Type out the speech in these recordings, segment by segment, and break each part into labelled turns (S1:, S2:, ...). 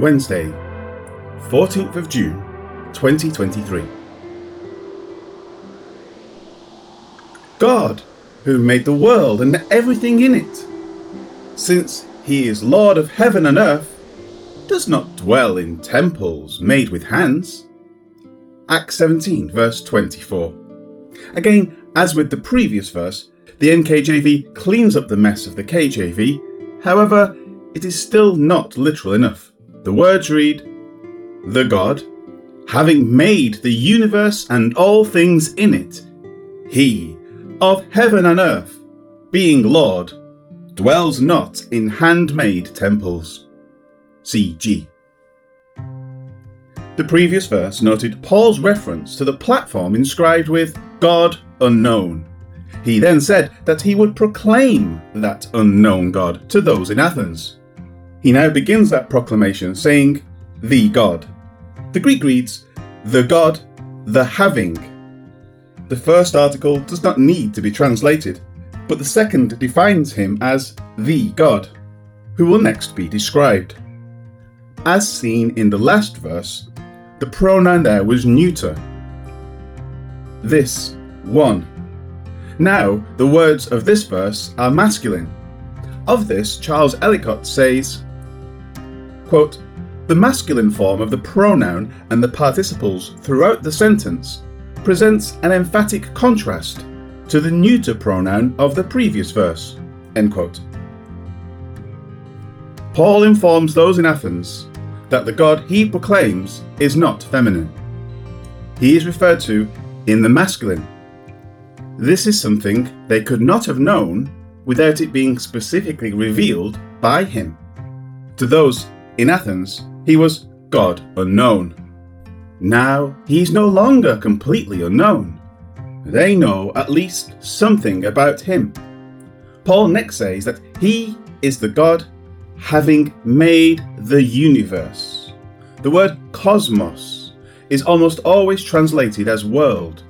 S1: Wednesday, 14th of June, 2023. God, who made the world and everything in it, since he is Lord of heaven and earth, does not dwell in temples made with hands. Acts 17, verse 24. Again, as with the previous verse, the NKJV cleans up the mess of the KJV, however, it is still not literal enough. The words read, The God, having made the universe and all things in it, He, of heaven and earth, being Lord, dwells not in handmade temples. CG. The previous verse noted Paul's reference to the platform inscribed with God unknown. He then said that he would proclaim that unknown God to those in Athens. He now begins that proclamation saying, The God. The Greek reads, The God, the having. The first article does not need to be translated, but the second defines him as the God, who will next be described. As seen in the last verse, the pronoun there was neuter. This, one. Now, the words of this verse are masculine. Of this, Charles Ellicott says, quote, The masculine form of the pronoun and the participles throughout the sentence presents an emphatic contrast to the neuter pronoun of the previous verse. End quote. Paul informs those in Athens that the God he proclaims is not feminine. He is referred to in the masculine. This is something they could not have known without it being specifically revealed by him. To those in Athens, he was God unknown. Now he's no longer completely unknown. They know at least something about him. Paul next says that he is the God having made the universe. The word kosmos is almost always translated as world,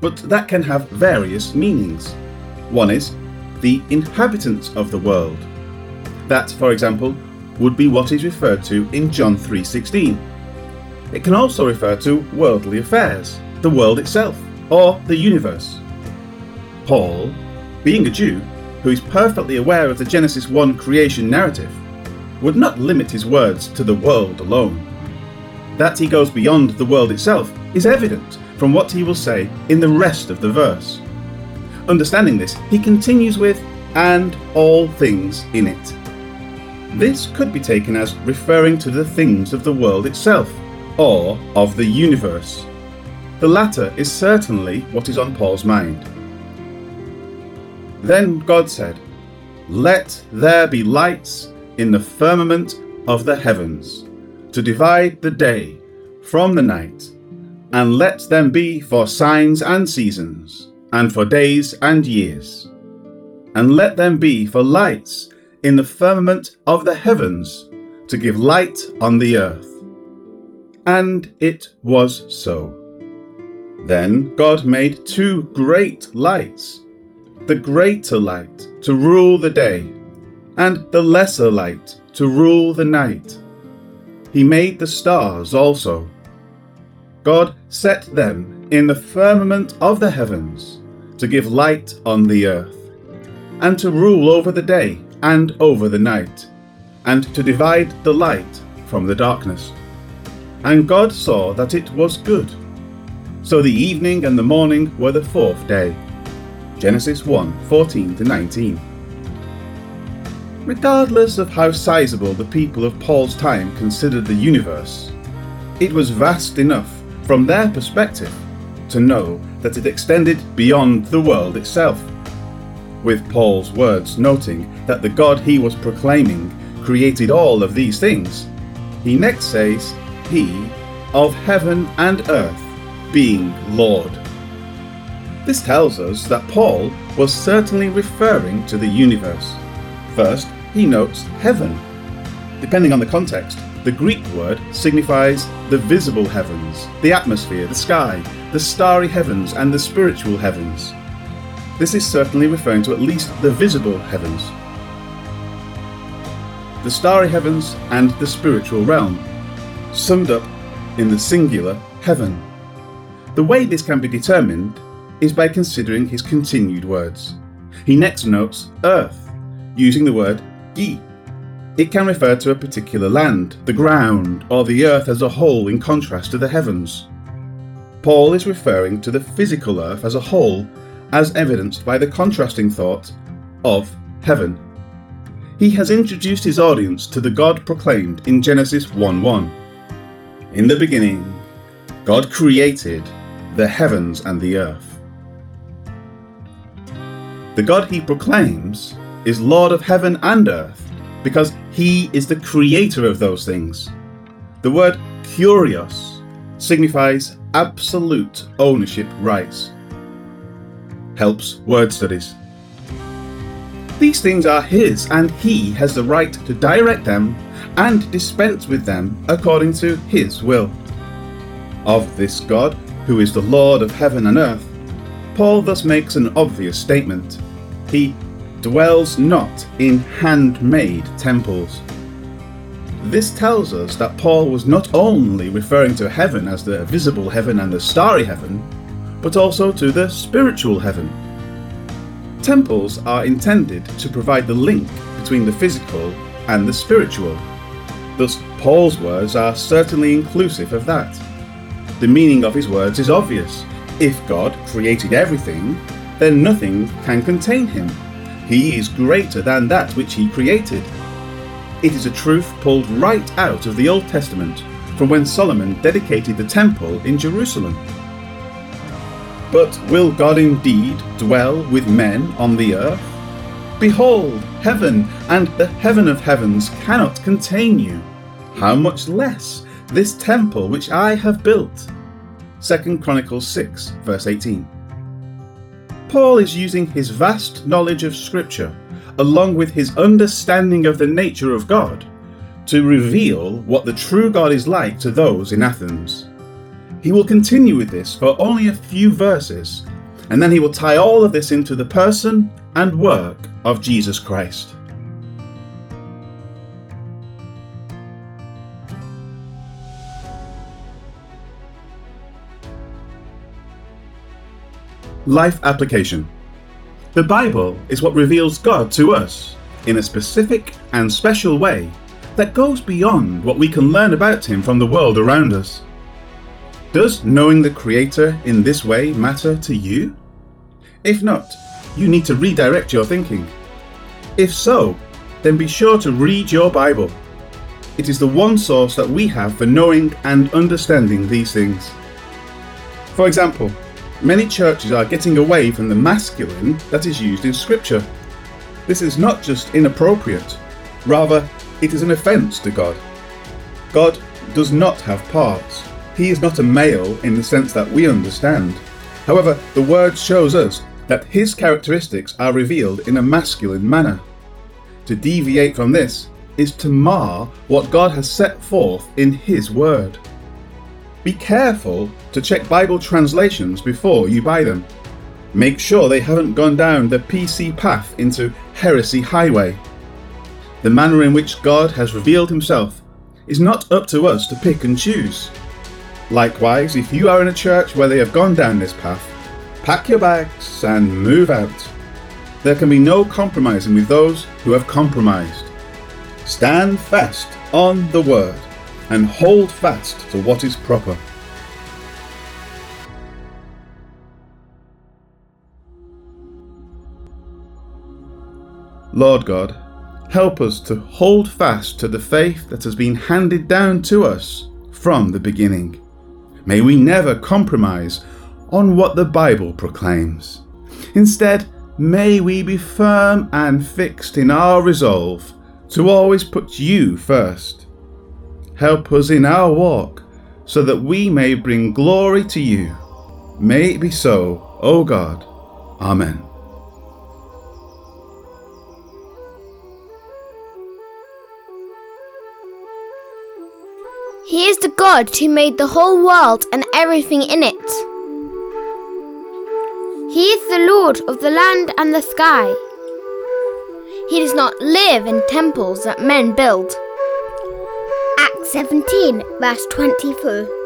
S1: but that can have various meanings. One is the inhabitants of the world. That, for example, would be what is referred to in John 3:16. It can also refer to worldly affairs, the world itself, or the universe. Paul, being a Jew who is perfectly aware of the Genesis 1 creation narrative, would not limit his words to the world alone. That he goes beyond the world itself is evident from what he will say in the rest of the verse. Understanding this, he continues with, and all things in it. This could be taken as referring to the things of the world itself, or of the universe. The latter is certainly what is on Paul's mind. Then God said, Let there be lights in the firmament of the heavens, to divide the day from the night, and let them be for signs and seasons, and for days and years. And let them be for lights in the firmament of the heavens, to give light on the earth. And it was so. Then God made two great lights the greater light to rule the day and the lesser light to rule the night. He made the stars also. God set them in the firmament of the heavens to give light on the earth, and to rule over the day and over the night, and to divide the light from the darkness. And God saw that it was good. So the evening and the morning were the fourth day. Genesis 1 14 to 19. Regardless of how sizable the people of Paul's time considered the universe, it was vast enough from their perspective to know that it extended beyond the world itself. With Paul's words noting that the God he was proclaiming created all of these things, he next says, He of heaven and earth being Lord. This tells us that Paul was certainly referring to the universe. First, he notes heaven. Depending on the context, the Greek word signifies the visible heavens, the atmosphere, the sky, the starry heavens, and the spiritual heavens. This is certainly referring to at least the visible heavens. the starry heavens, and the spiritual realm, summed up in the singular heaven. The way this can be determined is by considering his continued words. He next notes earth, using the word gi. It can refer to a particular land, the ground, or the earth as a whole in contrast to the heavens. Paul is referring to the physical earth as a whole, as evidenced by the contrasting thought of heaven. He has introduced his audience to the God proclaimed in Genesis 1 1. In the beginning, God created the heavens and the earth. The God he proclaims is Lord of heaven and earth because he is the creator of those things. The word kurios signifies absolute ownership rights. Helps word studies. These things are his, and he has the right to direct them and dispense with them according to his will. Of this God, who is the Lord of heaven and earth, Paul thus makes an obvious statement. He dwells not in handmade temples. This tells us that Paul was not only referring to heaven as the visible heaven and the starry heaven, but also to the spiritual heaven. Temples are intended to provide the link between the physical and the spiritual. Thus, Paul's words are certainly inclusive of that. The meaning of his words is obvious. If God created everything, then nothing can contain him. He is greater than that which he created. It is a truth pulled right out of the Old Testament, from when Solomon dedicated the temple in Jerusalem. But will God indeed dwell with men on the earth? Behold, heaven and the heaven of heavens cannot contain you. How much less this temple which I have built? 2 Chronicles 6, verse 18. Paul is using his vast knowledge of Scripture, along with his understanding of the nature of God, to reveal what the true God is like to those in Athens. He will continue with this for only a few verses, and then he will tie all of this into the person and work of Jesus Christ. Life application. The Bible is what reveals God to us in a specific and special way that goes beyond what we can learn about Him from the world around us. Does knowing the Creator in this way matter to you? If not, you need to redirect your thinking. If so, then be sure to read your Bible. It is the one source that we have for knowing and understanding these things. For example, many churches are getting away from the masculine that is used in Scripture. This is not just inappropriate, rather, it is an offence to God. God does not have parts. He is not a male in the sense that we understand. However, the word shows us that his characteristics are revealed in a masculine manner. To deviate from this is to mar what God has set forth in his word. Be careful to check Bible translations before you buy them. Make sure they haven't gone down the PC path into heresy highway. The manner in which God has revealed himself is not up to us to pick and choose. Likewise, if you are in a church where they have gone down this path, pack your bags and move out. There can be no compromising with those who have compromised. Stand fast on the word and hold fast to what is proper. Lord God, help us to hold fast to the faith that has been handed down to us from the beginning. May we never compromise on what the Bible proclaims. Instead, may we be firm and fixed in our resolve to always put you first. Help us in our walk so that we may bring glory to you. May it be so, O God. Amen.
S2: He is the God who made the whole world and everything in it. He is the Lord of the land and the sky. He does not live in temples that men build.
S3: Acts 17, verse 24.